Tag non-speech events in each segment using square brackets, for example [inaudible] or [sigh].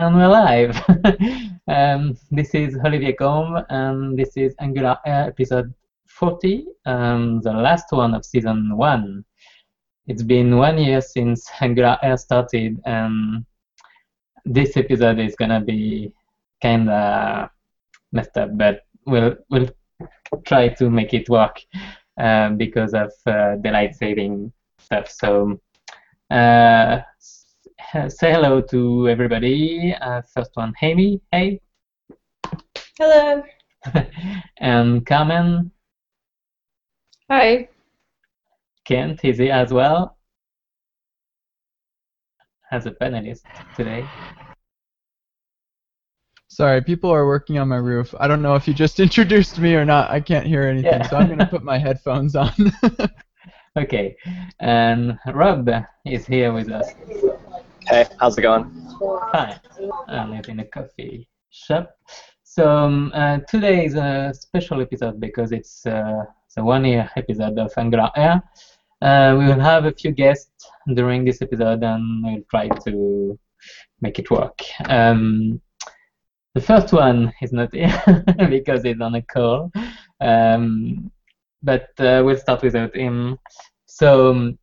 And we're live. um, this is Olivier Combe, and this is Angular Air episode 40, um, the last one of season 1. It's been one year since Angular Air started, and this episode is gonna be kinda messed up, but we'll, we'll try to make it work um, because of uh, daylight saving stuff. So, uh, [laughs] say hello to everybody. Uh, first one, Amy. Hey. Hello. [laughs] and Carmen. Hi. Kent is here as well as a panelist today. Sorry, people are working on my roof. I don't know if you just [laughs] introduced me or not. I can't hear anything, Yeah. so I'm going to put my headphones on. Okay, and Rob is here with us. Hey, how's it going? And he's in a coffee shop. So um, uh, today is a special episode because it's uh, the one-year episode of Angular Air. Uh, we will have a few guests during this episode, and we'll try to make it work. Um, the first one is not [laughs] here because he's on a call, um, but uh, we'll start without him. So um,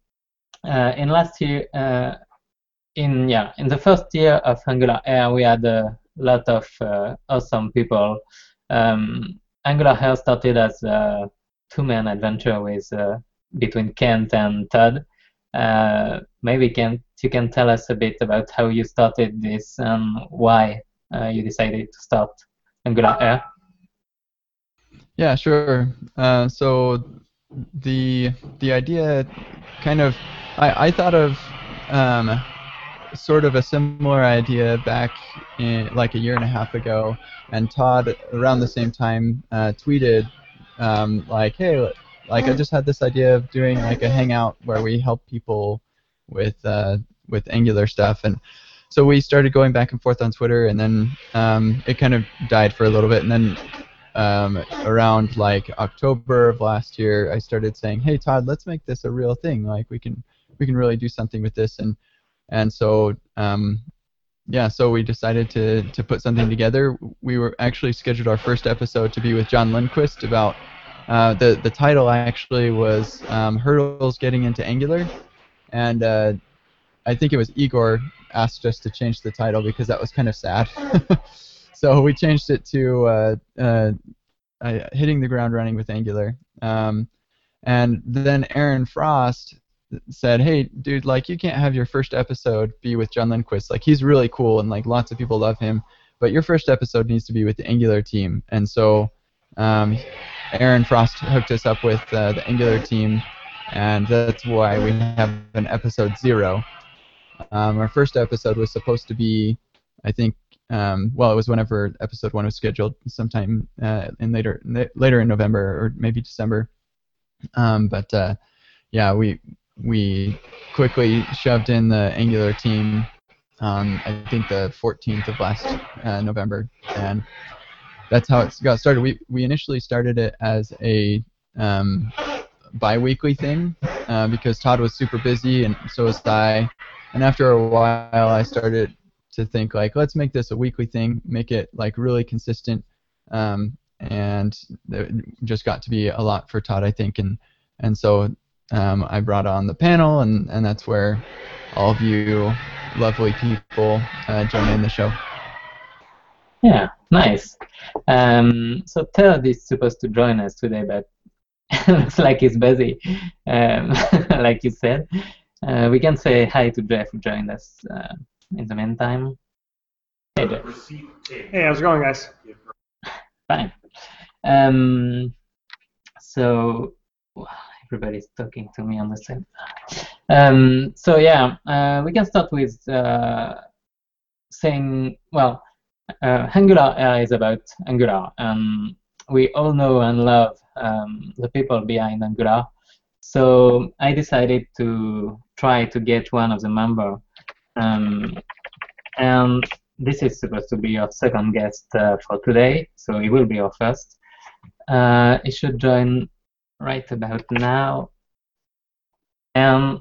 uh, in last year, uh, in yeah, in the first year of Angular Air, we had a lot of uh, awesome people. Um, Angular Air started as a two-man adventure with uh, between Kent and Todd. Uh, maybe Kent, you can tell us a bit about how you started this and why uh, you decided to start Angular Air. yeah, sure. Uh, so the the idea kind of I, I thought of um, sort of a similar idea back in, like a year and a half ago, and Todd around the same time uh, tweeted um, like, "Hey, like I just had this idea of doing like a hangout where we help people with uh, with Angular stuff," and so we started going back and forth on Twitter, and then um, it kind of died for a little bit, and then um, around like October of last year, I started saying, "Hey Todd, let's make this a real thing. Like we can we can really do something with this." And and so um, yeah, so we decided to to put something together. We were actually scheduled our first episode to be with John Lindquist about uh, the the title actually was um, hurdles getting into Angular, and uh, I think it was Igor asked us to change the title because that was kind of sad. [laughs] so we changed it to uh, uh, uh, hitting the ground running with Angular. Um, and then Aaron Frost said, "Hey, dude, like you can't have your first episode be with John Lindquist. Like he's really cool and like lots of people love him, but your first episode needs to be with the Angular team." And so um, Aaron Frost hooked us up with uh, the Angular team, and that's why we have an episode zero. Um, our first episode was supposed to be, I think, um, well, it was whenever episode one was scheduled, sometime uh, in later later in November or maybe December. Um, but uh, yeah, we we quickly shoved in the Angular team on I think the 14th of last uh, November, and that's how it got started. We we initially started it as a um, bi-weekly thing uh, because Todd was super busy and so was I. And after a while, I started to think like, let's make this a weekly thing, make it like really consistent, um, and it just got to be a lot for Todd, I think, and and so um, I brought on the panel, and and that's where all of you lovely people uh, join in the show. Yeah, nice. Um, so Todd is supposed to join us today, but [laughs] looks like he's busy, um, [laughs] like you said. Uh, we can say hi to Jeff who joined us uh, in the meantime. Hey Jeff. Hey, how's it going, guys? Fine. Um, so everybody's talking to me on the same. Um, so yeah, uh, we can start with uh, saying, well, uh, Angular Air is about Angular, and we all know and love um, the people behind Angular. So I decided to try to get one of the member, um, and this is supposed to be our second guest uh, for today, so he will be our first. Uh, he should join right about now. And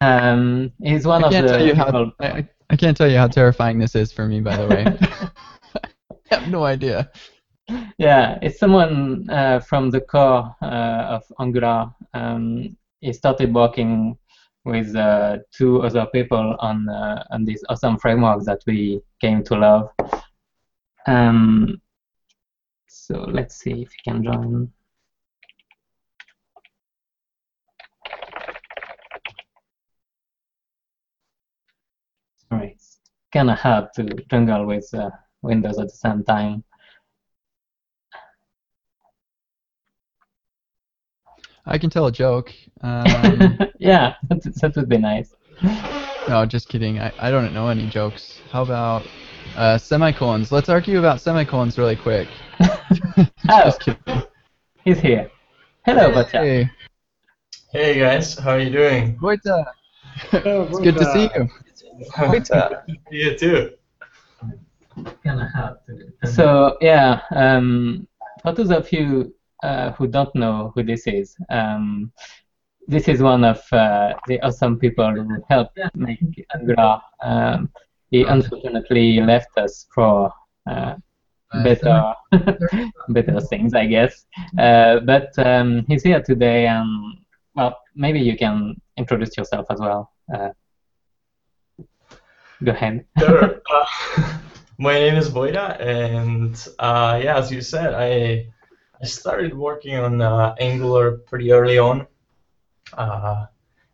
um, he's one I of can't the tell you how. I, I- can't tell you how terrifying this is for me, by the way. [laughs] I have no idea. Yeah, it's someone uh, from the core uh, of Angular. Um, he started working with uh, two other people on uh, on these awesome framework that we came to love. Um, so let's see if you can join. Sorry, it's kind of hard to jungle with uh, Windows at the same time. I can tell a joke. Um, [laughs] yeah, that, that would be nice. no, just kidding. I, I don't know any jokes. How about uh, semicolons? Let's argue about semicolons really quick. [laughs] [laughs] Oh, Just kidding. he's here. Hello, Bacha. Hey, Hey guys, how are you doing? Vojta. It's good to see you. Vojta. [laughs] you too. So yeah, um, for those of you uh, who don't know who this is, um, this is one of uh, the awesome people who helped make Angular. Um, he unfortunately left us for uh, better [laughs] better things, I guess. Uh, but um, he's here today, and well, maybe you can introduce yourself as well. Uh, go ahead. Sure. [laughs] Uh, [laughs] my name is Vojta, and uh, yeah, as you said, I I started working on uh, Angular pretty early on. Uh,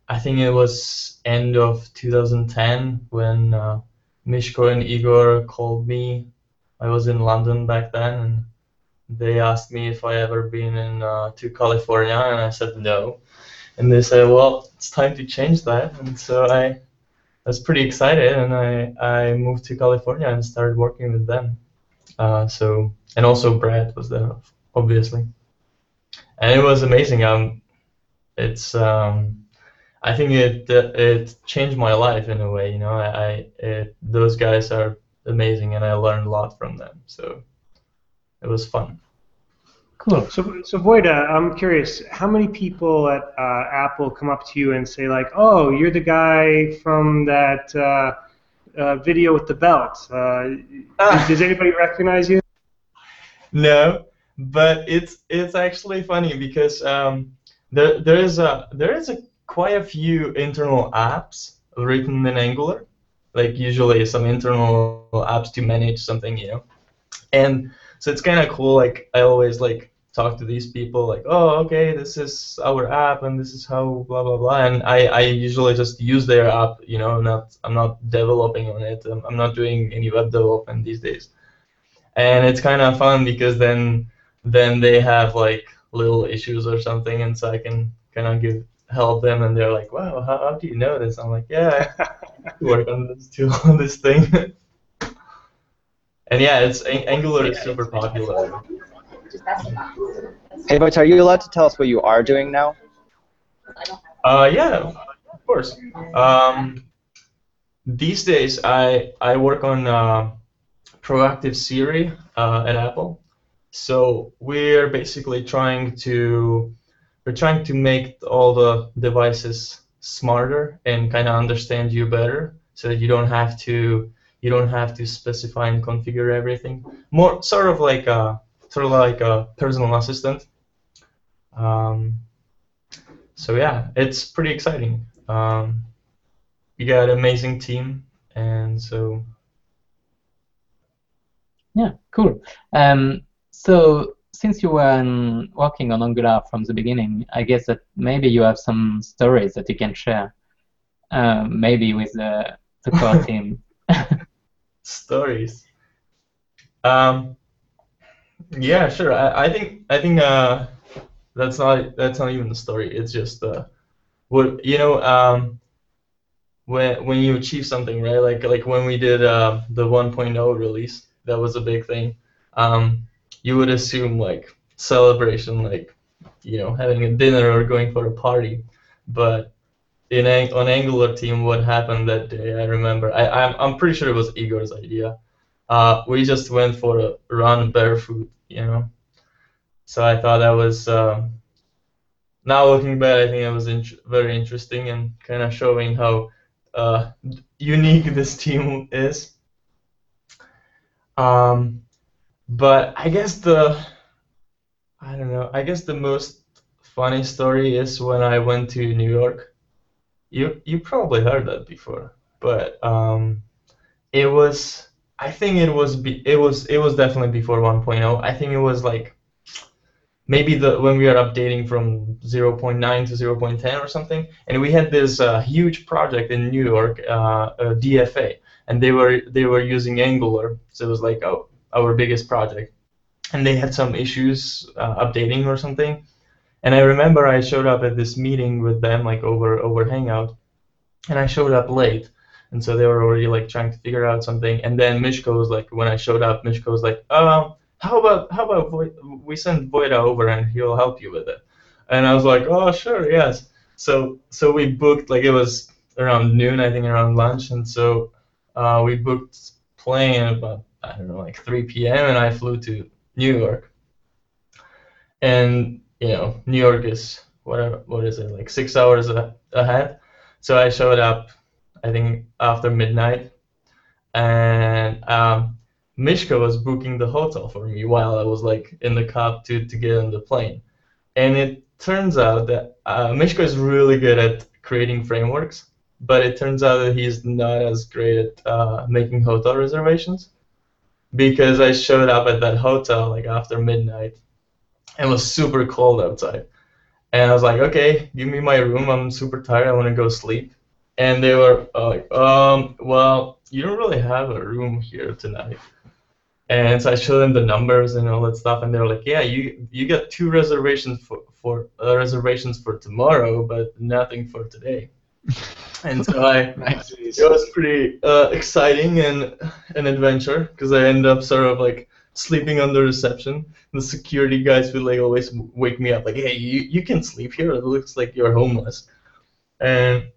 I think it was end of 2010 when uh, Miško and Igor called me. I was in London back then, and they asked me if I ever been in uh, to California, and I said no. And they said, well, it's time to change that, and so I I was pretty excited, and I, I moved to California and started working with them. Uh, so and also Brad was there, obviously, and it was amazing. Um, it's um, I think it it changed my life in a way. You know, I, I it, those guys are amazing, and I learned a lot from them. So it was fun. Cool. So, so Vojta, I'm curious, how many people at uh, Apple come up to you and say like, "Oh, you're the guy from that uh, uh, video with the belt"? Uh, Ah. does anybody recognize you? No, but it's it's actually funny because um, there there is a there is a quite a few internal apps written in Angular, like usually some internal apps to manage something, you know, and so it's kind of cool. Like I always like talk to these people, like, oh, okay, this is our app and this is how blah blah blah, and I I usually just use their app, you know, not I'm not developing on it. I'm, I'm not doing any web development these days and it's kind of fun because then then they have like little issues or something, and so I can kind of give help them, and they're like, "Wow, how, how do you know this?" I'm like, "Yeah, I work on this too [laughs] on this thing." [laughs] and yeah, it's Ang- Angular is super popular. Hey, Vojta, are you allowed to tell us what you are doing now? Uh, yeah, of course. Um, these days, I I work on uh, proactive Siri uh, at Apple. So we're basically trying to we're trying to make all the devices smarter and kind of understand you better, so that you don't have to you don't have to specify and configure everything. More sort of like a sort of like a personal assistant. Um, so yeah, it's pretty exciting. Um, we got an amazing team, and so Yeah, cool. Um, so since you were um, working on Angular from the beginning, I guess that maybe you have some stories that you can share, um, maybe with the, the core [laughs] team. [laughs] stories. Um, yeah, sure. I, I think I think uh, that's not that's not even the story. It's just uh, what you know. Um, when when you achieve something, right? Like like when we did uh, the 1.0 release, that was a big thing. Um, you would assume like celebration, like you know, having a dinner or going for a party, but in Ang- on Angular team, what happened that day? I remember. I I'm I'm pretty sure it was Igor's idea. Uh, we just went for a run barefoot, you know. So I thought that was. Um, now looking back, I think that was very interesting and kind of showing how uh, unique this team is. Um, but I guess the I don't know. I guess the most funny story is when I went to New York. You you probably heard that before, but um, it was I think it was be, it was it was definitely before 1.0. I think it was like maybe the when we are updating from 0.9 to 0.10 or something, and we had this uh, huge project in New York, uh, DFA, and they were they were using Angular, so it was like oh, our biggest project, and they had some issues uh, updating or something, and I remember I showed up at this meeting with them like over over Hangout, and I showed up late, and so they were already like trying to figure out something, and then Miško was like when I showed up, Miško was like oh how about how about Vo- we send Vojta over and he'll help you with it? And I was like, oh sure, yes. So so we booked like it was around noon, I think around lunch, and so uh, we booked plane about I don't know like 3 p.m. and I flew to New York. And you know New York is whatever what is it like six hours a- ahead. So I showed up, I think after midnight, and um, Miško was booking the hotel for me while I was like in the cab to, to get on the plane. And it turns out that uh, Miško is really good at creating frameworks, but it turns out that he's not as great at uh, making hotel reservations. Because I showed up at that hotel like after midnight and it was super cold outside. And I was like, okay, give me my room. I'm super tired. I want to go sleep. And they were uh, like, um, well, you don't really have a room here tonight. And so I showed them the numbers and all that stuff, and they were like, "Yeah, you you got two reservations for for uh, reservations for tomorrow, but nothing for today." [laughs] and so I Nice. it was pretty uh, exciting and an adventure because I ended up sort of like sleeping on the reception. The security guys would like always wake me up like, "Hey, you you can sleep here. It looks like you're homeless." And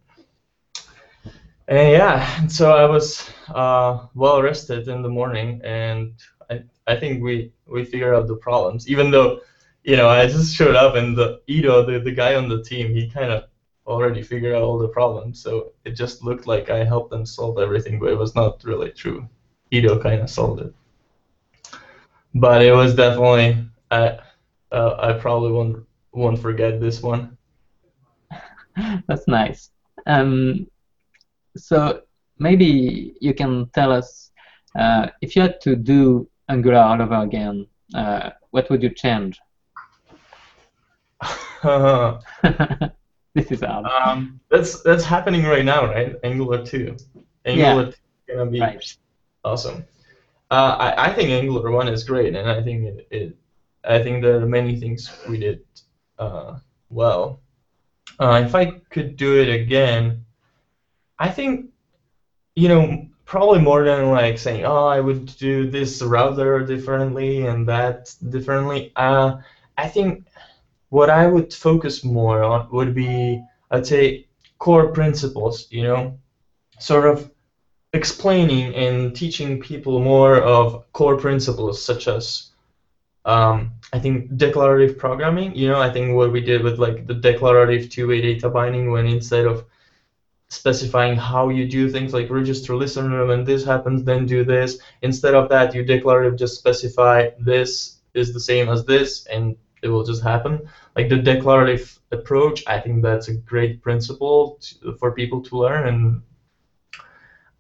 and yeah, so I was uh, well rested in the morning, and I, I think we, we figured out the problems. Even though, you know, I just showed up and the Ido, the, the guy on the team, he kind of already figured out all the problems. So it just looked like I helped them solve everything, but it was not really true. Ido kind of solved it. But it was definitely I uh, I probably won't won't forget this one. [laughs] That's nice. Um, so maybe you can tell us uh, if you had to do Angular all over again, uh, what would you change? [laughs] this is hard. Um, that's that's happening right now, right? Angular two. Angular two is gonna be Right. awesome. Uh, I, I think Angular one is great, and I think it, it I think there are many things we did uh, well. Uh, if I could do it again, I think you know probably more than like saying oh I would do this router differently and that differently. Uh, I think what I would focus more on would be I'd say core principles. You know, sort of explaining and teaching people more of core principles such as um, I think declarative programming. You know, I think what we did with like the declarative two-way data binding when instead of specifying how you do things like register listener when this happens then do this instead of that you declarative just specify this is the same as this and it will just happen like the declarative approach i think that's a great principle to, for people to learn and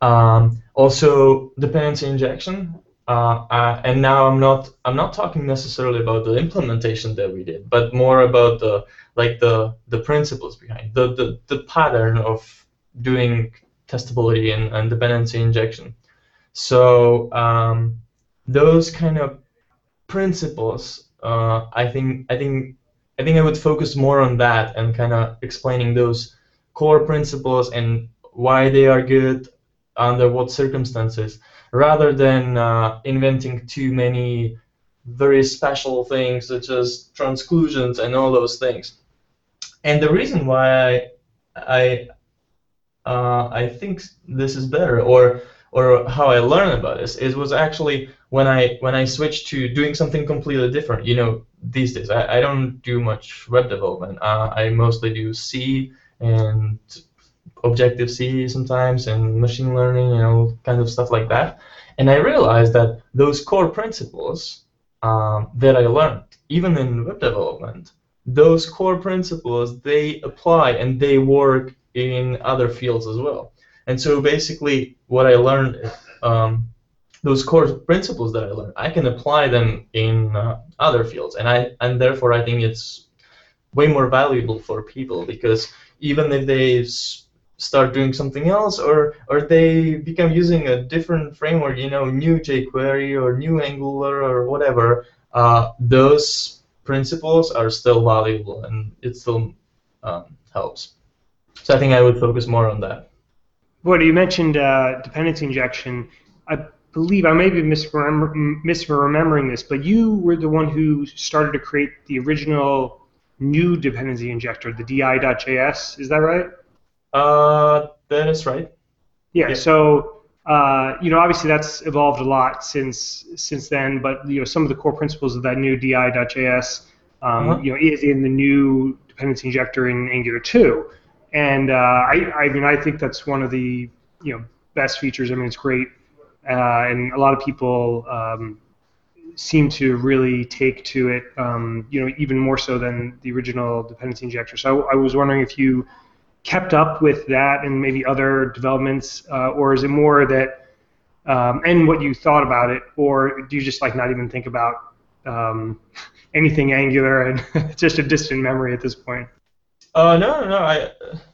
um, also dependency injection uh, uh, and now I'm not I'm not talking necessarily about the implementation that we did, but more about the like the the principles behind the the, the pattern of doing testability and, and dependency injection. So um, those kind of principles, uh, I think I think I think I would focus more on that and kind of explaining those core principles and why they are good under what circumstances rather than uh, inventing too many very special things such as transclusions and all those things. And the reason why I I, uh, I think this is better, or or how I learned about this, is was actually when I when I switched to doing something completely different. You know, these days I, I don't do much web development. Uh, I mostly do C and Objective C sometimes and machine learning, you know, kind of stuff like that. And I realized that those core principles um, that I learned, even in web development, those core principles they apply and they work in other fields as well. And so basically, what I learned, um, those core principles that I learned, I can apply them in uh, other fields, and I and therefore I think it's way more valuable for people because even if they start doing something else or or they become using a different framework, you know, new jQuery or new Angular or whatever, uh, those principles are still valuable and it still um, helps. So I think I would focus more on that. Boy, you mentioned uh, dependency injection. I believe I may be misremember- misremembering this, but you were the one who started to create the original new dependency injector, the di.js. Is that right? Uh, that is right. Yeah. Yeah. So uh, you know, obviously that's evolved a lot since since then. But you know, some of the core principles of that new di.js, um, Uh-huh. you know, is in the new dependency injector in Angular 2. And uh, I, I mean, I think that's one of the you know best features. I mean, it's great, uh, and a lot of people um, seem to really take to it. Um, you know, even more so than the original dependency injector. So I, I was wondering if you kept up with that and maybe other developments, uh, or is it more that um, and what you thought about it, or do you just like not even think about um, anything Angular and [laughs] just a distant memory at this point? Uh, no, no, no. I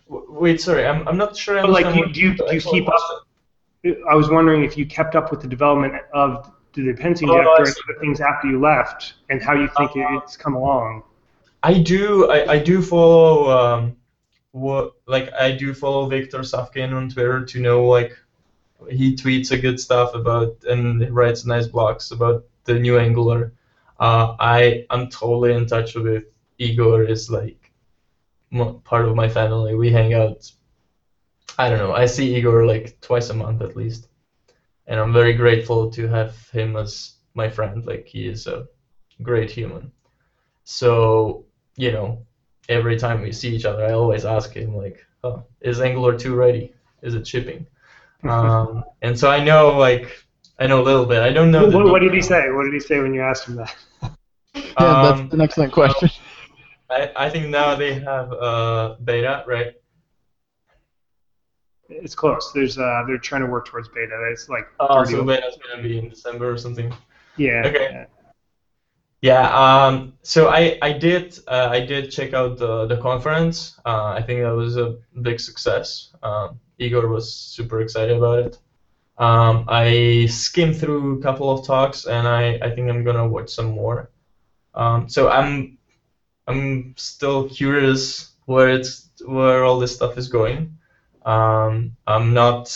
wait. Sorry, I'm, I'm not sure. I But, like, do you- do you- do you keep question. I was wondering if you kept up with the development of the dependency Oh, and things after you left, and how you think Uh, it's come along. I do. I, I do follow. Um, what like I do follow Victor Savkin on Twitter to know like he tweets a good stuff about and writes nice blogs about the new Angular. Uh, I I'm totally in touch with Igor. Is like mo- part of my family. We hang out. I don't know. I see Igor like twice a month at least, and I'm very grateful to have him as my friend. Like he is a great human. So you know, every time we see each other, I always ask him like, "Oh, is Angular 2 ready? Is it shipping?" [laughs] Um, and so I know like I know a little bit. I don't know. What, what did he say? What did he say when you asked him that? [laughs] Yeah, Um, that's an excellent question. I, I think now they have uh, beta, right? It's close. There's uh, they're trying to work towards beta. It's like Oh, 30 so beta's gonna be in December or something. yeah. Okay. yeah. Yeah. Um. So I I did uh, I did check out the the conference. Uh, I think that was a big success. Um, Igor was super excited about it. Um, I skimmed through a couple of talks, and I I think I'm gonna watch some more. Um. So I'm I'm still curious where it's where all this stuff is going. Um. I'm not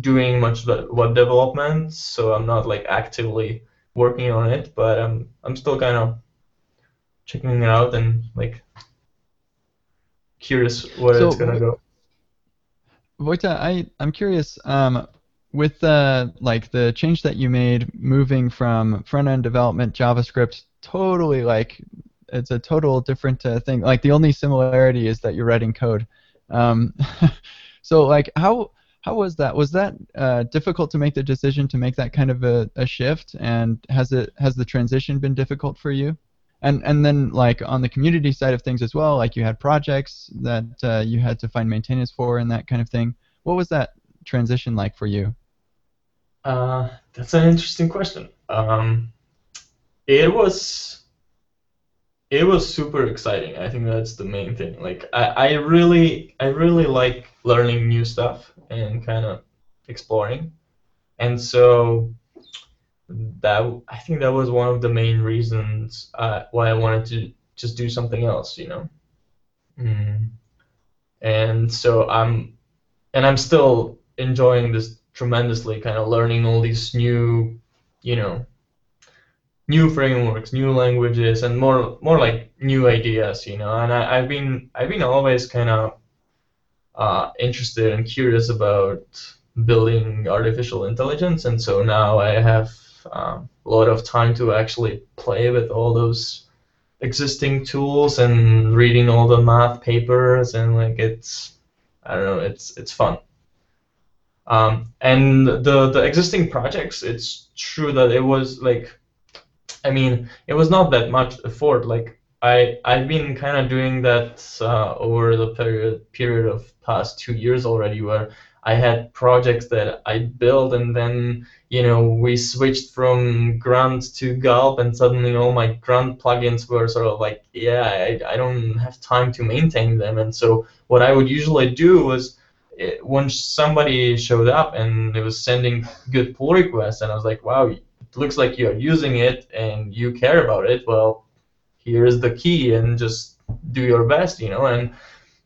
doing much web web development, so I'm not like actively working on it, but I'm I'm still kind of checking it out and like curious where So it's gonna go. Vojta, I I'm curious. Um, with the like the change that you made, moving from front end development JavaScript, totally like it's a total different uh, thing. Like the only similarity is that you're writing code. Um, [laughs] so like how how was that? Was that uh, difficult to make the decision to make that kind of a, a shift? And has it has the transition been difficult for you? And and then like on the community side of things as well, like you had projects that uh, you had to find maintenance for and that kind of thing. What was that transition like for you? Uh, that's an interesting question. Um, it was it was super exciting. I think that's the main thing. Like I, I really I really like learning new stuff and kind of exploring. And so that I think that was one of the main reasons uh, why I wanted to just do something else, you know. Mm. And so I'm and I'm still enjoying this tremendously, kind of learning all these new, you know, new frameworks, new languages, and more more like new ideas, you know. And I, I've been I've been always kind of uh, interested and curious about building artificial intelligence, and so now I have um, a lot of time to actually play with all those existing tools and reading all the math papers and like it's I don't know it's it's fun. Um, and the the existing projects, it's true that it was like, I mean, it was not that much effort. Like I I've been kind of doing that uh, over the period period of past two years already, where I had projects that I built and then you know we switched from Grunt to Gulp and suddenly all my Grunt plugins were sort of like yeah I, I don't have time to maintain them and so what I would usually do was it, when somebody showed up and it was sending good pull requests, and I was like, wow, looks like you're using it and you care about it. Well, here's the key, and just do your best, you know. And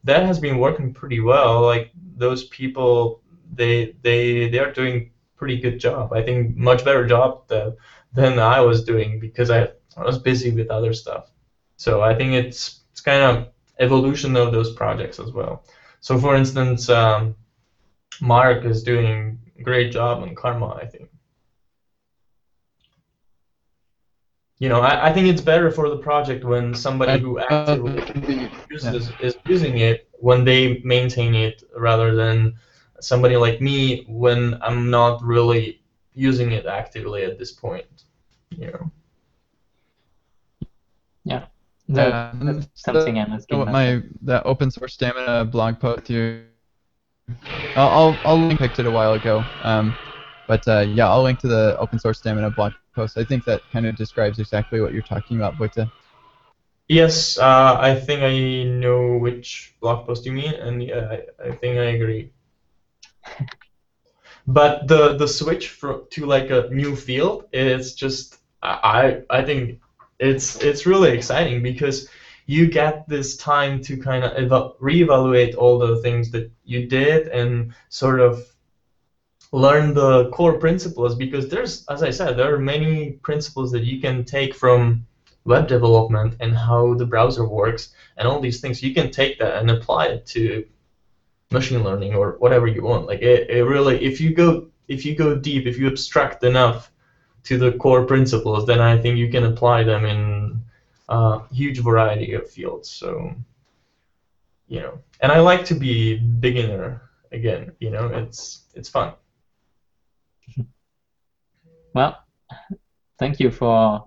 that has been working pretty well. Like those people, they they they are doing pretty good job. I think much better job than than I was doing because I I was busy with other stuff. So I think it's it's kind of evolution of those projects as well. So, for instance, um, Mark is doing great job on Karma, I think. You know, I, I think it's better for the project when somebody who actively uses is using it when they maintain it rather than somebody like me when I'm not really using it actively at this point. You know. Yeah. Yeah, That, that's something I'm asking. what my that open source stamina blog post here. I'll I'll, I'll link it a while ago. Um, but uh, yeah, I'll link to the open source stamina blog post. I think that kind of describes exactly what you're talking about, Vojta. Yes, uh, I think I know which blog post you mean, and yeah, I, I think I agree. [laughs] But the the switch for, to like a new field is just I I think it's it's really exciting because you get this time to kind of eva- reevaluate all the things that you did and sort of learn the core principles because there's as I said there are many principles that you can take from web development and how the browser works and all these things. You can take that and apply it to machine learning or whatever you want. Like it, it really if you go if you go deep if you abstract enough to the core principles then i think you can apply them in a huge variety of fields. So you know and i like to be beginner again you know it's it's fun [laughs] Well, thank you for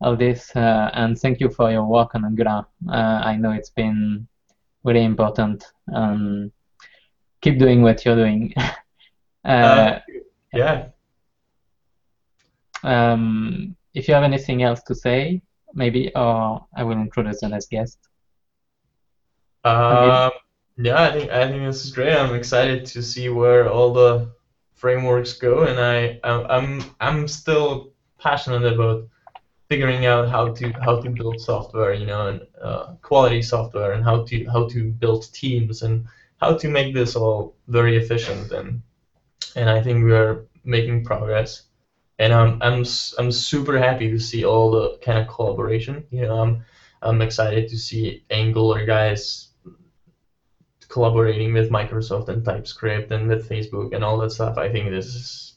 all this, uh, and thank you for your work on Angular. Uh, I know it's been really important. Um, keep doing what you're doing. [laughs] uh, Uh, yeah um, if you have anything else to say, maybe, or I will introduce the next guest. Um, yeah, I think I think this is great. I'm excited to see where all the frameworks go, and I I'm I'm, still passionate about figuring out how to how to build software, you know, and uh, quality software, and how to how to build teams, and how to make this all very efficient. And and I think we are making progress. And I'm I'm I'm super happy to see all the kind of collaboration. You know, I'm I'm excited to see Angular guys collaborating with Microsoft and TypeScript and with Facebook and all that stuff. I think this is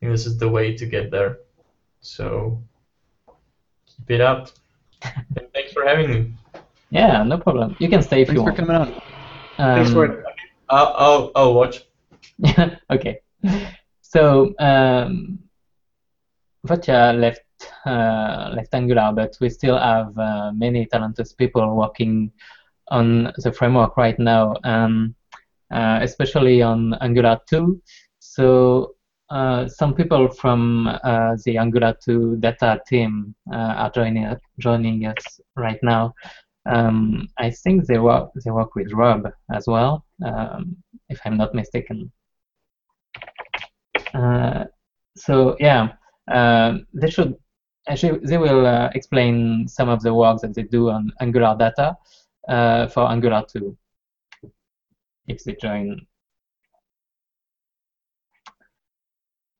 I think this is the way to get there. So keep it up. and [laughs] thanks for having me. Yeah, no problem. You can stay if Thanks you for coming on. Um, Thanks for it. I'll I'll, I'll watch. [laughs] okay. So um, Vojta left uh, left Angular, but we still have uh, many talented people working on the framework right now, um, uh, especially on Angular 2. So uh, some people from uh, the Angular 2 data team uh, are joining joining us right now. Um, I think they work they work with Rob as well, um, if I'm not mistaken. Uh, so yeah, um, they should actually they will uh, explain some of the work that they do on Angular data for Angular 2 if they join.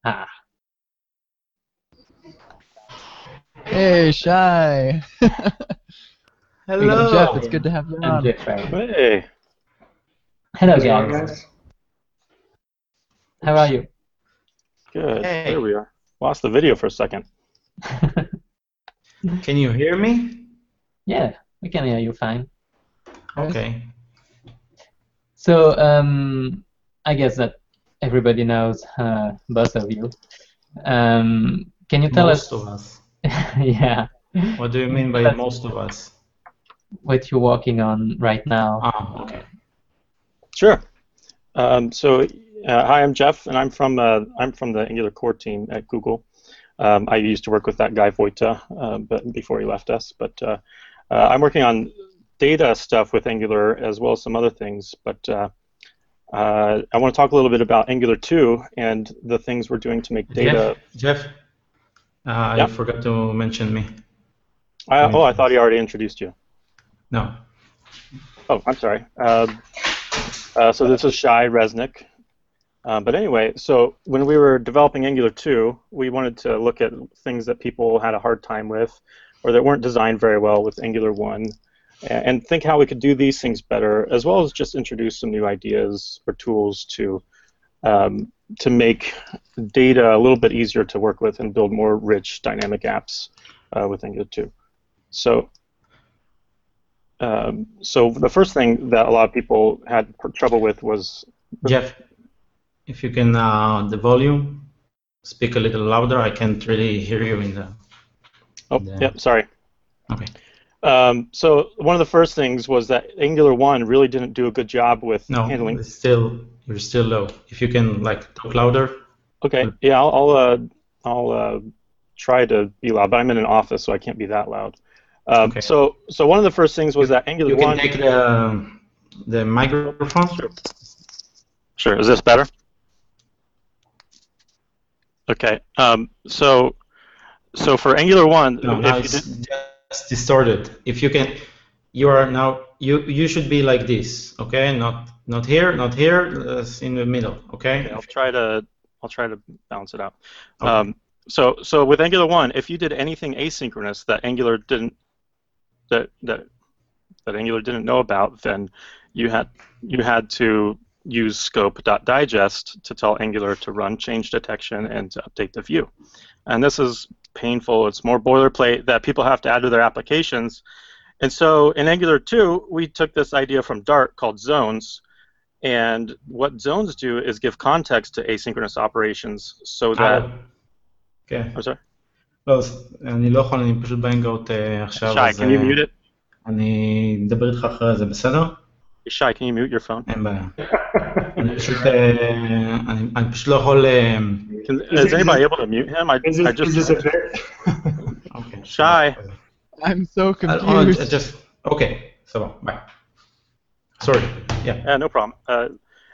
Ah, Hey, Shai. Hello. Jeff, it's good to have you on. Jeffrey. Hey, Hello How's guys, guys? how are you? good. Hey. There we are. Lost the video for a second. [laughs] Can you hear me? Yeah, we can hear you fine. Okay. So um, I guess that everybody knows uh, both of you. Um, can you tell most us? of us. [laughs] yeah, What do you mean by most of us? what you're working on right now? Ah, okay. Sure. Um, so, uh, hi, I'm Jeff, and I'm from uh, I'm from the Angular core team at Google. Um, I used to work with that guy Vojta, uh, but before he left us. But uh, uh, I'm working on data stuff with Angular as well as some other things. But uh, uh, I want to talk a little bit about Angular 2 and the things we're doing to make data. Jeff, Jeff uh, Yeah. I forgot to mention me. I, oh, I thought he already introduced you. No. Oh, I'm sorry. Um, uh, so this is Shai Reznik. Um, but anyway, so when we were developing Angular 2, we wanted to look at things that people had a hard time with or that weren't designed very well with Angular 1 a- and think how we could do these things better, as well as just introduce some new ideas or tools to um, to make data a little bit easier to work with and build more rich dynamic apps uh, with Angular 2. So um, so the first thing that a lot of people had trouble with was Jeff, if you can, uh, the volume, speak a little louder. I can't really hear you in the. oh Yeah. sorry Okay. Um, so one of the first things was that Angular one really didn't do a good job with No, handling it's still you're still low. If you can like talk louder. okay yeah I'll I'll, uh, I'll uh, try to be loud but I'm in an office so I can't be that loud um, Okay. so so one of the first things was that Angular You can one take the the microphone. Sure. Is this better? Okay. Um, so, so for Angular one, No, now if you it's did, distorted. If you can, you are now you you should be like this, okay? Not not here, not here, uh, in the middle, okay? I'll try to I'll try to balance it out. Okay. Um, so so with Angular one, if you did anything asynchronous that Angular didn't that that that Angular didn't know about, then you had you had to use scope.digest to tell Angular to run change detection and to update the view. And this is painful. It's more boilerplate that people have to add to their applications. And so in Angular 2, we took this idea from Dart called zones. And what zones do is give context to asynchronous operations so that. אה, כן. I'm sorry. לא, אז אני לא יכול, אני פשוט בהנגאוט אה, עכשיו, Shai, אז can you אה, mute it? אני אדבר איתך אחרי זה, בסדר? Shai, can you mute your phone? אין בעיה. אני פשוט, לא יכול... Is anybody able to mute him? I, just... Shai. I'm so confused. Just, okay, so, bye. Sorry, yeah. Yeah, no problem. Uh,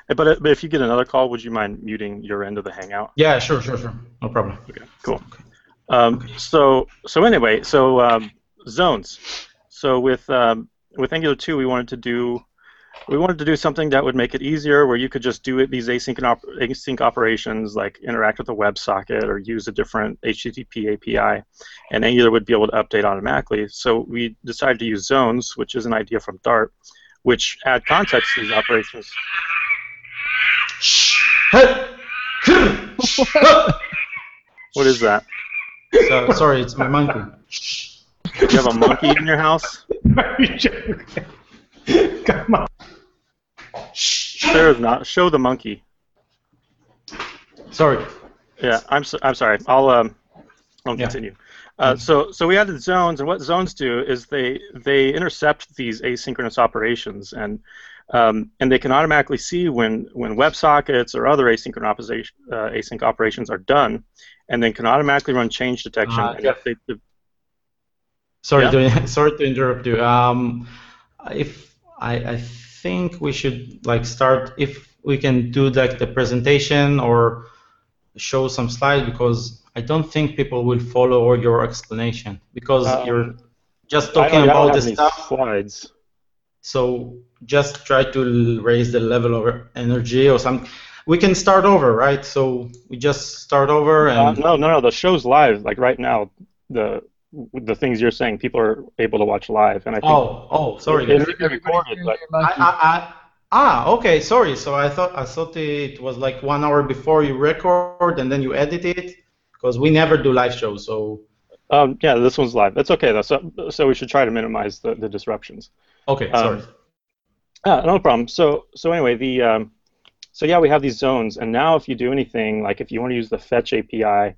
but, uh, but if you get another call, would you mind muting your end of the Hangout? Yeah, sure, sure, sure. No problem. Okay, cool. Okay. Um, okay. So, so anyway, so um, zones. So with um, with Angular 2, we wanted to do we wanted to do something that would make it easier, where you could just do it, these async op- async operations, like interact with a WebSocket or use a different HTTP API, and Angular would be able to update automatically. So we decided to use zones, which is an idea from Dart, which add context to these operations. [laughs] What is that? So, sorry, it's my monkey. You have a monkey in your house? [laughs] are you joking? Come on. There is not. Show the monkey. Sorry. Yeah, I'm so, I'm sorry. I'll um I'll Yeah. continue. Uh, so so we added zones, and what zones do is they they intercept these asynchronous operations, and um, and they can automatically see when when WebSockets or other asynchronous operation, uh, async operations are done, and then can automatically run change detection and yeah. update the Sorry Yeah? to [laughs] sorry to interrupt you. Um, if I I think we should like start if we can do like the presentation or show some slides because I don't think people will follow your explanation because Um, you're just talking don't, I don't about the stuff. slides. So just try to raise the level of energy or some. We can start over, right? So we just start over Uh, and no, no, no. The show's live. Like right now, the the things you're saying, people are able to watch live, and I think oh oh sorry. It- recorded, but I, I, I, ah, okay, sorry. So I thought I thought it was like one hour before you record and then you edit it, because we never do live shows. So Um, yeah, this one's live. That's okay though. So, so we should try to minimize the, the disruptions. Okay, Um, sorry. Ah, no problem. So, so anyway, the um, so yeah, we have these zones, and now if you do anything, like if you want to use the fetch API,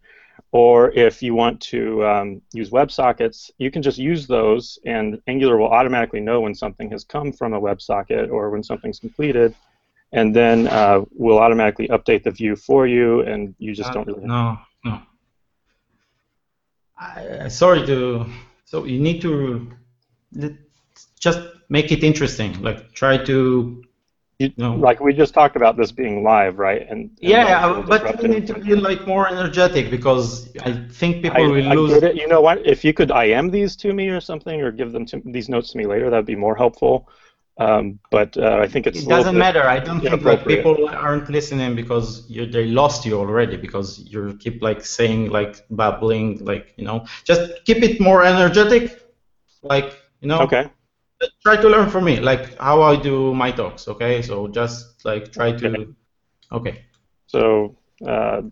or if you want to um, use WebSockets, you can just use those, and Angular will automatically know when something has come from a WebSocket or when something's completed, and then uh, will automatically update the view for you, and you just Uh, don't really. No, no. I- sorry to. So you need to just make it interesting. Like try to. You, No. Like we just talked about this being live, right? And, and Yeah, not yeah, being but you need to be like more energetic because I think people I, will I lose. it. You know what? If you could IM these to me or something, or give them to these notes to me later, that'd be more helpful. Um, but uh, I think it's. It a doesn't bit matter. I don't think like people aren't listening because you, they lost you already because you keep like saying like babbling like you know just keep it more energetic, like you know. Okay. Try to learn from me like how I do my talks. Okay, so just like try to. Okay. Okay. So. Uh,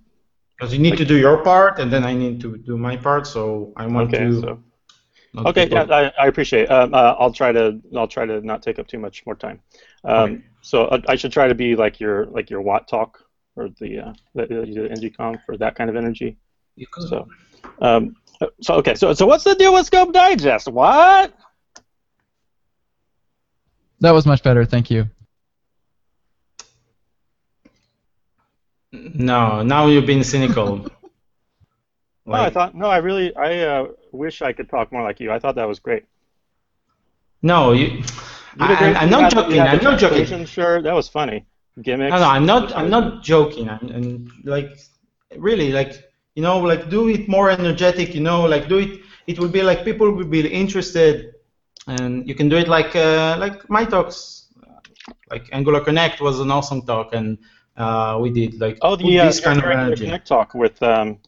Because you need to do your part and then I need to do my part. So I want okay. to. So. Okay. Yeah, I, I appreciate. It. Um, uh, I'll try to. I'll try to not take up too much more time. Um, Okay. So uh, I should try to be like your like your WAT talk or the uh, the, the NGConf for that kind of energy. You could- So. Um, so okay. So so what's the deal with Scope Digest? What? That was much better. Thank you. No, now you've been cynical. [laughs] No, I thought no. I really I uh, wish I could talk more like you. I thought that was great. No, you. You I, did great. I'm not had the- you joking. I'm not joking. translation shirt. That was funny. Gimmicks. No, no, I'm not. I'm not joking. I'm, and like, really, like, you know, like, do it more energetic. You know, like, do it. It will be like people will be interested, and you can do it like, uh, like my talks. Like Angular Connect was an awesome talk, and uh, we did like Oh, the uh, kind of energy. Connect talk with um,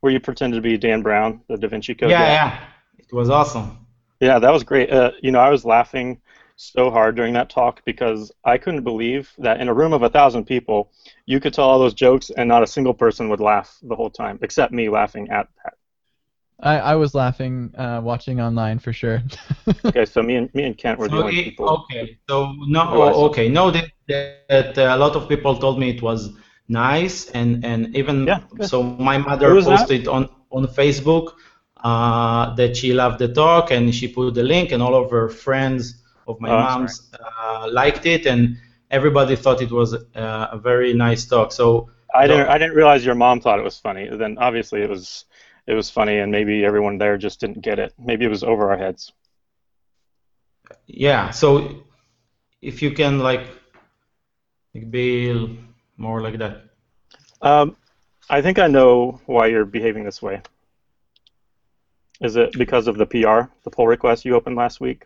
where you pretended to be Dan Brown, the Da Vinci Code. Yeah, guy. yeah, it was awesome. Yeah, that was great. Uh, you know, I was laughing so hard during that talk because I couldn't believe that in a room of a thousand people, you could tell all those jokes and not a single person would laugh the whole time, except me laughing at that. I, I was laughing uh, watching online for sure. [laughs] Okay, so me and me and Kent were the only it- people. okay, so no, who I saw. oh, okay, no, that, that uh, a lot of people told me it was nice, and and even Yeah, so, my mother Who that? posted on on Facebook uh, that she loved the talk, and she put the link, and all of her friends of my Oh, mom's uh, liked it, and everybody thought it was uh, a very nice talk. So I didn't I didn't realize your mom thought it was funny. Then obviously it was it was funny, and maybe everyone there just didn't get it. Maybe it was over our heads. yeah, so if you can like be more like that. Um, I think I know why you're behaving this way. Is it because of the PR, the pull request you opened last week?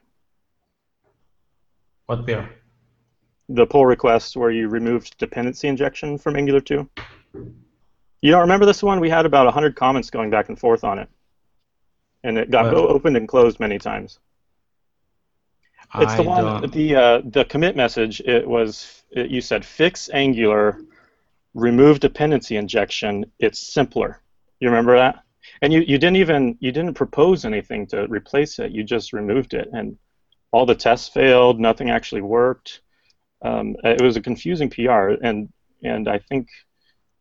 What pair? The pull request where you removed dependency injection from Angular 2? You don't remember this one? We had about 100 comments going back and forth on it. And it got Well- opened and closed many times. It's the one, don't- the uh, the commit message. It was it, you said fix Angular, remove dependency injection. It's simpler. You remember that? And you, you didn't even you didn't propose anything to replace it. You just removed it, and all the tests failed. Nothing actually worked. Um, it was a confusing PR, and and I think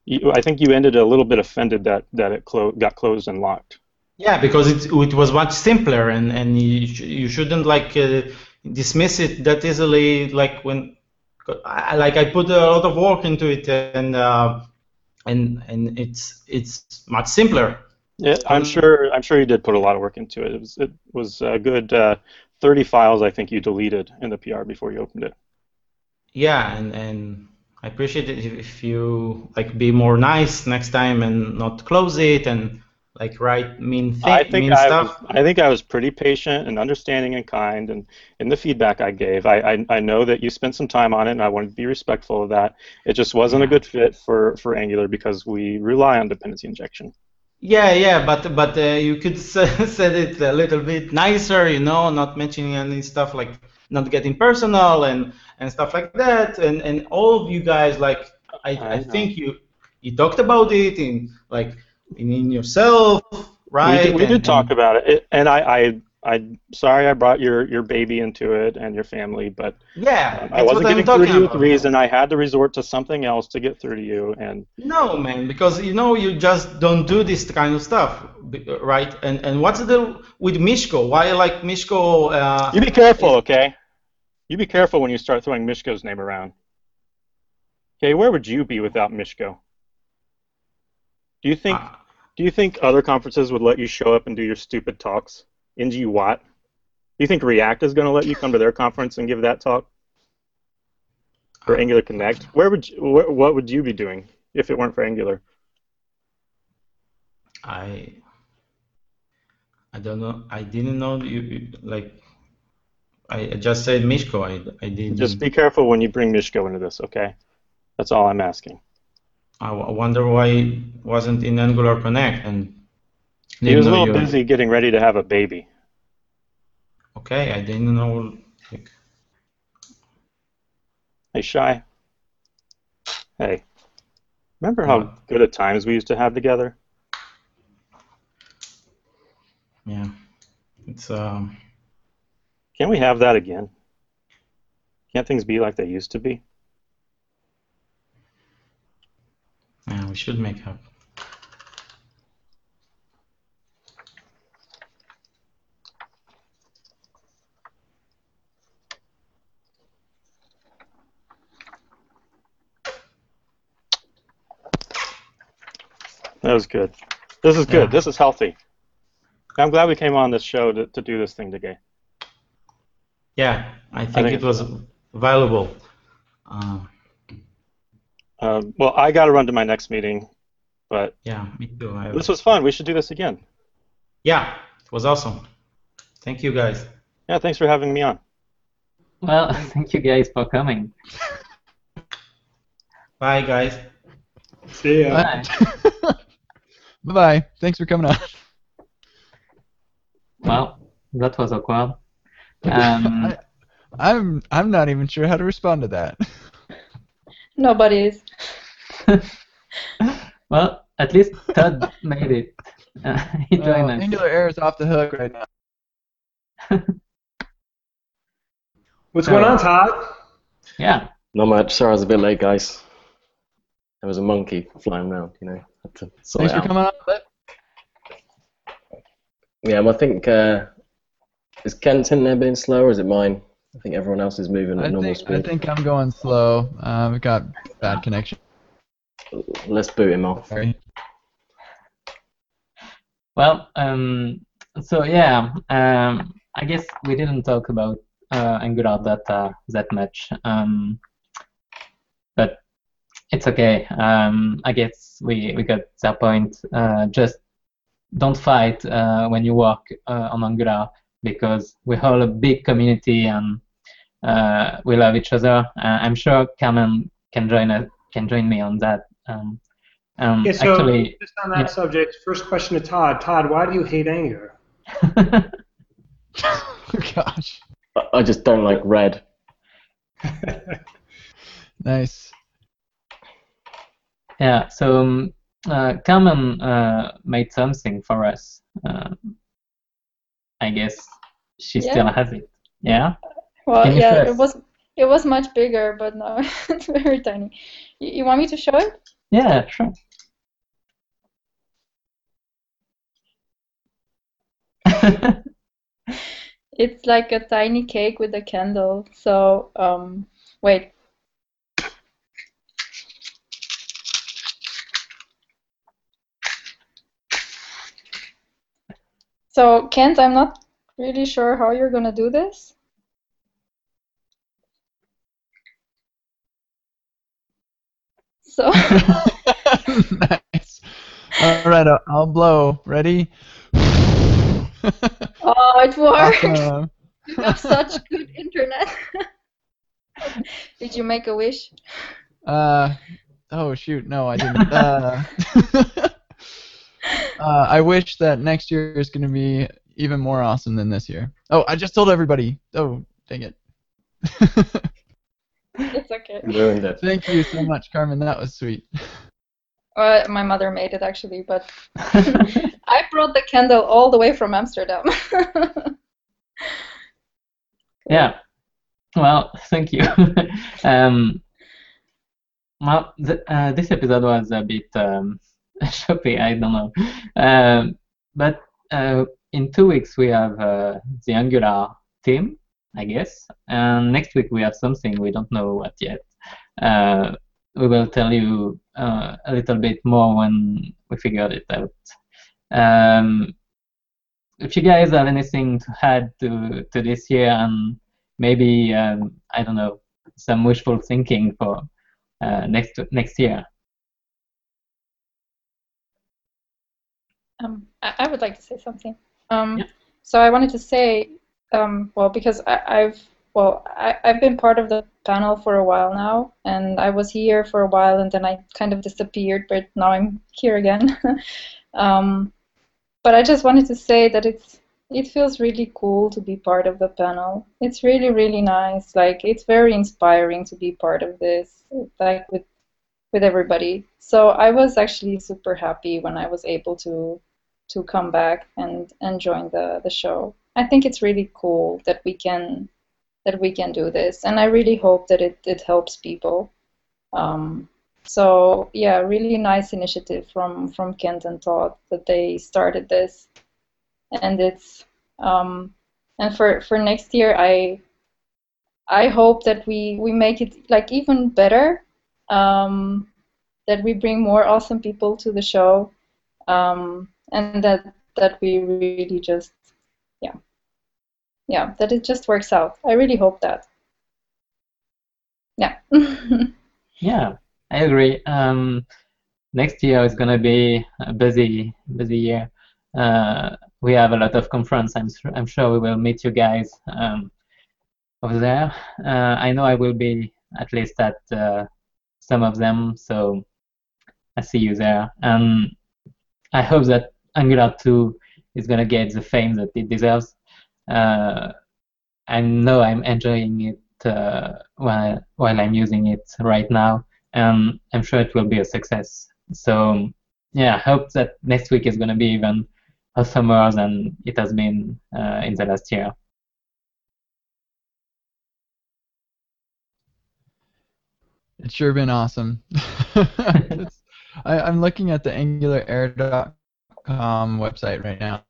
you, I think you ended a little bit offended that that it clo- got closed and locked. Yeah, because it it was much simpler, and and you sh- you shouldn't like uh, dismiss it that easily. Like when, I, like I put a lot of work into it, and uh, and and it's it's much simpler. Yeah, I'm Um, sure. I'm sure you did put a lot of work into it. It was it was a good uh, 30 files. I think you deleted in the PR before you opened it. Yeah, and and I appreciate it if, you like be more nice next time and not close it and like write mean thi- I think mean I stuff. was, I think I was pretty patient and understanding and kind, and in the feedback I gave, I, I I know that you spent some time on it, and I wanted to be respectful of that. It just wasn't a good fit for for Angular because we rely on dependency injection. Yeah, yeah, but but uh, you could [laughs] s- said it a little bit nicer, you know, not mentioning any stuff like not getting personal and and stuff like that. And and all of you guys, like I, I I, think you you talked about it in like in, in yourself right? We did, we did And- talk about it. it, and I, I, I, sorry I brought your, your baby into it and your family, but Yeah, that's I wasn't I'm getting through to you with reason. I had to resort to something else to get through to you, and No, man, because you know you just don't do this kind of stuff, right? And and what's the deal with Miško? Why like Miško? Uh, you be careful, okay? You be careful when you start throwing Miško's name around. Okay, where would you be without Miško? Do you think uh, Do you think other conferences would let you show up and do your stupid talks? NG Watt? Do you think React is going to let you come to their conference and give that talk? Or uh, Angular Connect? Where would you, wh- what would you be doing if it weren't for Angular? I I don't know. I didn't know you you- like. I I just said Miško. I I didn't. Just be careful when you bring Miško into this, okay? That's all I'm asking. I wonder why it wasn't in Angular Connect and. He was a little busy getting ready to have a baby. Okay, I didn't know. Like, Hey, Shai. Hey. Remember how good at times we used to have together? yeah, it's um. Can't we have that again? Can't things be like they used to be? Yeah, we should make up. That was good. This is good. Yeah. This is healthy. I'm glad we came on this show to, to do this thing today. Yeah, I think, think it was valuable. Uh, Um, well, I got to run to my next meeting, but yeah, me too. I, this was fun. We should do this again. yeah, it was awesome. Thank you guys. Yeah, thanks for having me on. Well, [laughs] thank you guys for coming. Bye, guys. See ya. Bye. [laughs] Bye bye. Thanks for coming on. [laughs] Well, that was awkward. Um, [laughs] I, I'm I'm not even sure how to respond to that. [laughs] Nobody is. well, at least Todd made it. Uh, he joined Well, us. Angular Air is off the hook right now. What's going on, Todd? Yeah. Not much. Sorry I was a bit late, guys. There was a monkey flying around, you know. Had to sort Thanks for out. coming on. Lip. Yeah, well, I think uh, is Kent in there being slow, or is it mine? I think everyone else is moving at I normal think I think I'm going slow. Uh, we've got bad connection. Let's boot him off. Sorry. Well, um, so yeah, um, I guess we didn't talk about uh, Angular data that much, um, but it's okay. Um, I guess we, we got that point. Uh, just don't fight uh, when you work uh, on Angular because we're all a big community and uh, we love each other. Uh, I'm sure Carmen can join us, can join me on that. Um, um, Yeah, so actually, just on that yeah. subject, first question to Todd. Todd, why do you hate Angular? [laughs] Gosh. I, I just don't like red. [laughs] Nice. Yeah, so um, uh, Carmen uh, made something for us. Um, I guess she Yeah. still has it. Yeah? Well, Can yeah, it was it was much bigger, but now [laughs] it's very tiny. You, you want me to show it? Yeah, sure. [laughs] It's like a tiny cake with a candle. So, um, wait. So, Kent, I'm not really sure how you're gonna do this. So, [laughs] nice. All right, I'll, I'll blow. Ready? [laughs] oh, it worked! Awesome. You have such good internet. [laughs] Did you make a wish? Uh, oh shoot, no, I didn't. Uh, uh, I wish that next year is going to be even more awesome than this year. Oh, I just told everybody. Oh, dang it. [laughs] It's okay. Ruined it. Thank you so much, Carmen. That was sweet. Uh, my mother made it actually, but [laughs] I brought the candle all the way from Amsterdam. [laughs] Yeah. Well, thank you. um, well, th uh, this episode was a bit um, [laughs] choppy. I don't know, um, but uh, in two weeks we have uh, the Angular team, I guess, and next week we have something we don't know what yet. Uh, we will tell you uh, a little bit more when we figure it out. Um, if you guys have anything to add to, to this year and maybe um, I don't know some wishful thinking for uh, next next year. Um, I, I would like to say something. Um, Yeah. So I wanted to say, um, well, because I, I've well, I, I've been part of the panel for a while now, and I was here for a while, and then I kind of disappeared, but now I'm here again. [laughs] um, but I just wanted to say that it's it feels really cool to be part of the panel. It's really really nice. Like it's very inspiring to be part of this, like with with everybody. So I was actually super happy when I was able to to come back and and join the the show. I think it's really cool that we can that we can do this, and I really hope that it it helps people. Um, so yeah, really nice initiative from from Kent and Todd that they started this, and it's um, and for for next year I I hope that we we make it like even better. Um, that we bring more awesome people to the show, um, and that that we really just yeah yeah that it just works out. I really hope that. Yeah. [laughs] Yeah, I agree. Um, next year is gonna be a busy busy year. Uh, we have a lot of conference. I'm sure, I'm sure we will meet you guys um, over there. Uh, I know I will be at least at uh, some of them, so I see you there. And I hope that Angular 2 is gonna get the fame that it deserves. Uh, I know I'm enjoying it uh, while while I'm using it right now, and I'm sure it will be a success. So yeah, I hope that next week is gonna be even awesomer than it has been uh, in the last year. It's sure been awesome. [laughs] I, I'm looking at the AngularAir.com website right now,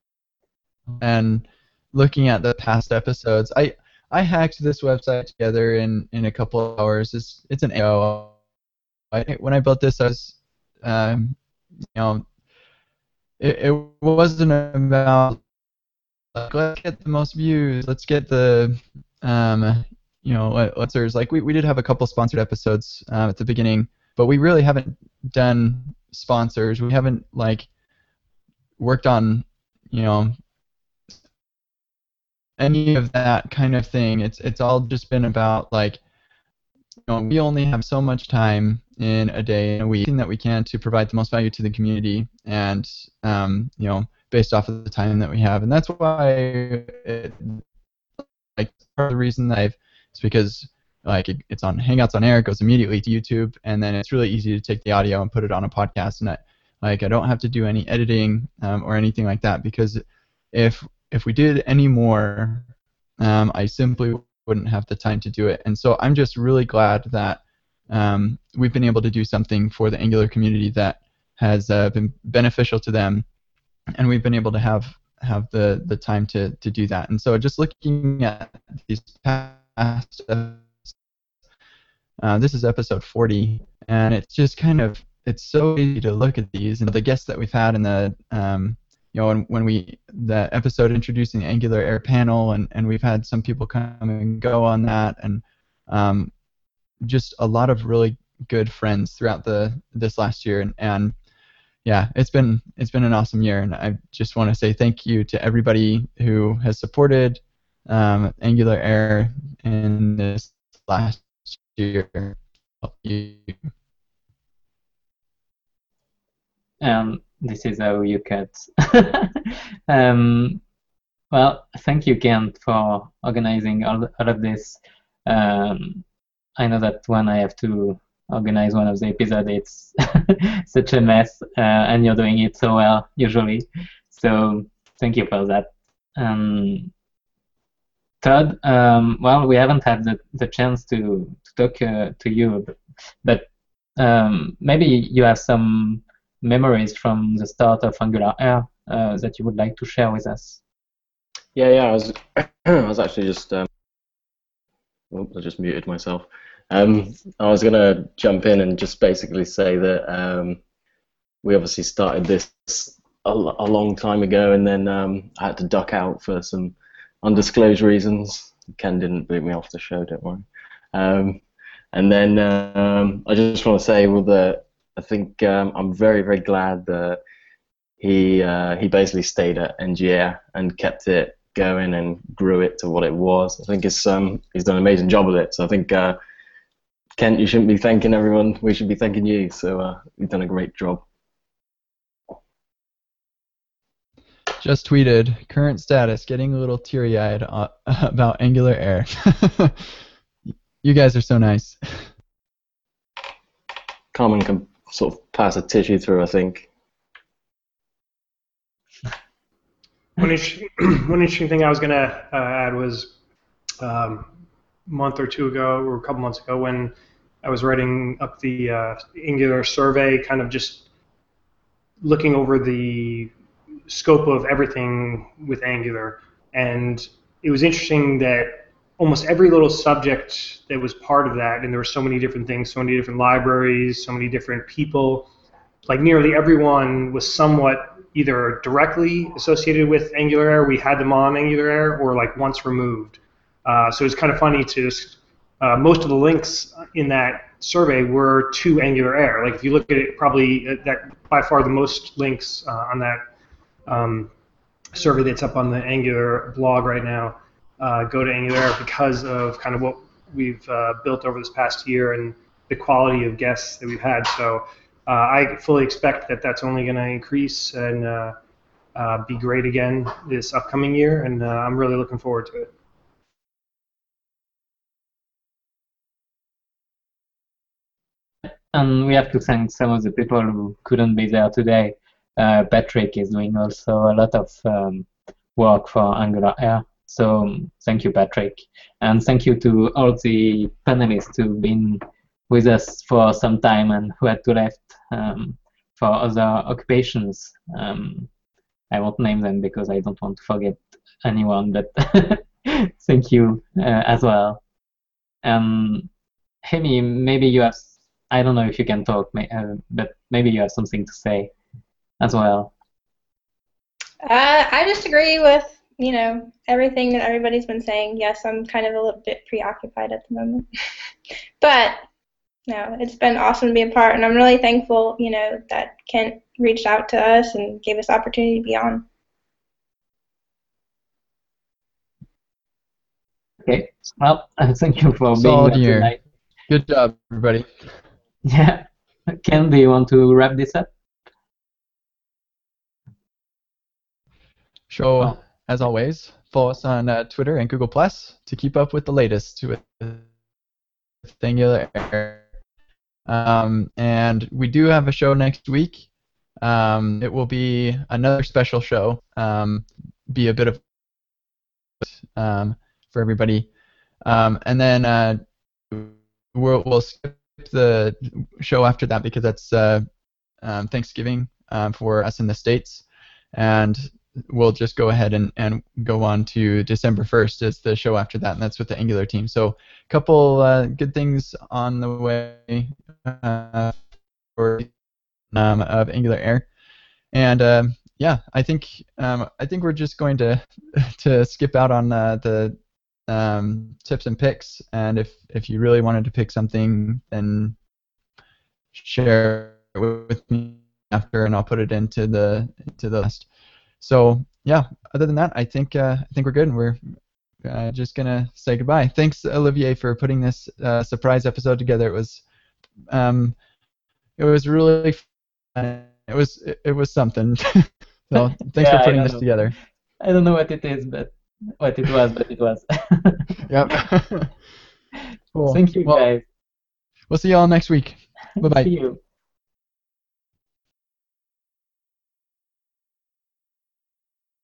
and looking at the past episodes. I I hacked this website together in, in a couple hours. It's it's an AO. When I built this, I was, um, you know, it, it wasn't about like, let's get the most views, let's get the um, you know, let- let's there's like we, we did have a couple sponsored episodes uh, at the beginning, but we really haven't done sponsors. We haven't like worked on, you know, any of that kind of thing. It's it's all just been about like, you know, we only have so much time in a day and a week that we can to provide the most value to the community, and um, you know, based off of the time that we have, and that's why it, like part of the reason that I've it's because like it, it's on Hangouts on Air, it goes immediately to YouTube, and then it's really easy to take the audio and put it on a podcast, and I, like I don't have to do any editing um, or anything like that because if if we did any more, um, I simply wouldn't have the time to do it, and so I'm just really glad that um, we've been able to do something for the Angular community that has uh, been beneficial to them, and we've been able to have have the the time to to do that. And so just looking at these past uh, this is episode 40, and it's just kind of it's so easy to look at these and the guests that we've had in the um, you know when, when we the episode introducing the Angular Air panel, and, and we've had some people come and go on that, and um, just a lot of really good friends throughout the this last year, and, and yeah, it's been it's been an awesome year, and I just want to say thank you to everybody who has supported um, Angular Air in this last year. And this is how you cut. [laughs] um, well, thank you, Kent, for organizing all, all of this. Um, I know that when I have to organize one of the episodes. It's [laughs] such a mess, uh, and you're doing it so well usually. So thank you for that. Um, Todd, um, well, we haven't had the, the chance to, to talk uh, to you, but, but um, maybe you have some memories from the start of Angular Air uh, that you would like to share with us. Yeah, yeah. I was, [clears throat] I was actually just, um, oh, I just muted myself. Um, I was gonna jump in and just basically say that um, we obviously started this a, a, long time ago, and then um, I had to duck out for some undisclosed reasons. Kent didn't boot me off the show, don't worry. Um, and then um, I just want to say, well, that I think um, I'm very, very glad that he uh, he basically stayed at NGAir and kept it going and grew it to what it was. I think it's um he's done an amazing job with it. So I think uh, Kent, you shouldn't be thanking everyone. We should be thanking you. So uh, you've done a great job. Just tweeted current status, getting a little teary-eyed uh, [laughs] about Angular Air. [laughs] you guys are so nice. Carmen can sort of pass a tissue through, I think. One interesting, [clears throat] one interesting thing I was going to uh, add was um, a month or two ago, or a couple months ago, when I was writing up the uh, Angular survey, kind of just looking over the scope of everything with Angular. And it was interesting that almost every little subject that was part of that, and there were so many different things, so many different libraries, so many different people, like nearly everyone was somewhat either directly associated with Angular Air, we had them on Angular Air, or like once removed. Uh, so it's kind of funny to uh, most of the links in that survey were to Angular Air. Like if you look at it, probably uh, that by far the most links uh, on that um, survey that's up on the Angular blog right now uh, go to Angular because of kind of what we've uh, built over this past year and the quality of guests that we've had. So uh, I fully expect that that's only going to increase and uh, uh, be great again this upcoming year, and uh, I'm really looking forward to it. And we have to thank some of the people who couldn't be there today. Patrick is doing also a lot of um, work for Angular Air. So um, thank you, Patrick. And thank you to all the panelists who've been with us for some time and who had to left um, for other occupations. Um, I won't name them because I don't want to forget anyone, but [laughs] thank you uh, as well. Um, Hemi, maybe you have, I don't know if you can talk, uh, but maybe you have something to say as well. Uh, I just agree with, you know, everything that everybody's been saying. Yes, I'm kind of a little bit preoccupied at the moment. [laughs] but no, it's been awesome to be a part, and I'm really thankful, you know, that Kent reached out to us and gave us opportunity to be on. Okay, well, [laughs] thank you for Solid being here year. tonight. Good job, everybody. [laughs] Yeah, Kent, do you want to wrap this up? Sure. Oh. As always, follow us on uh, Twitter and Google Plus to keep up with the latest with Angular Air. Um, and we do have a show next week. Um, it will be another special show. Um, be a bit of um, for everybody. Um, and then uh, we'll, we'll skip the show after that because that's uh, um, Thanksgiving for us in the States. And we'll just go ahead and, and go on to December 1st as the show after that, and that's with the Angular team. So a couple uh, good things on the way uh, for um, of Angular Air. And um, yeah, I think um, I think we're just going to [laughs] to skip out on uh, the um, tips and picks. And if if you really wanted to pick something, then share it with me after, and I'll put it into the into the list. So yeah, other than that, I think uh, I think we're good. And we're uh, just gonna say goodbye. Thanks, Olivier, for putting this uh, surprise episode together. It was um, it was really fun. It was it, it was something. [laughs] so thanks Yeah, for putting this know. together. I don't know what it is, but what it was, but it was. [laughs] Yep. [laughs] cool. Thank you, Well, guys. We'll see y'all next week. Bye bye. See you.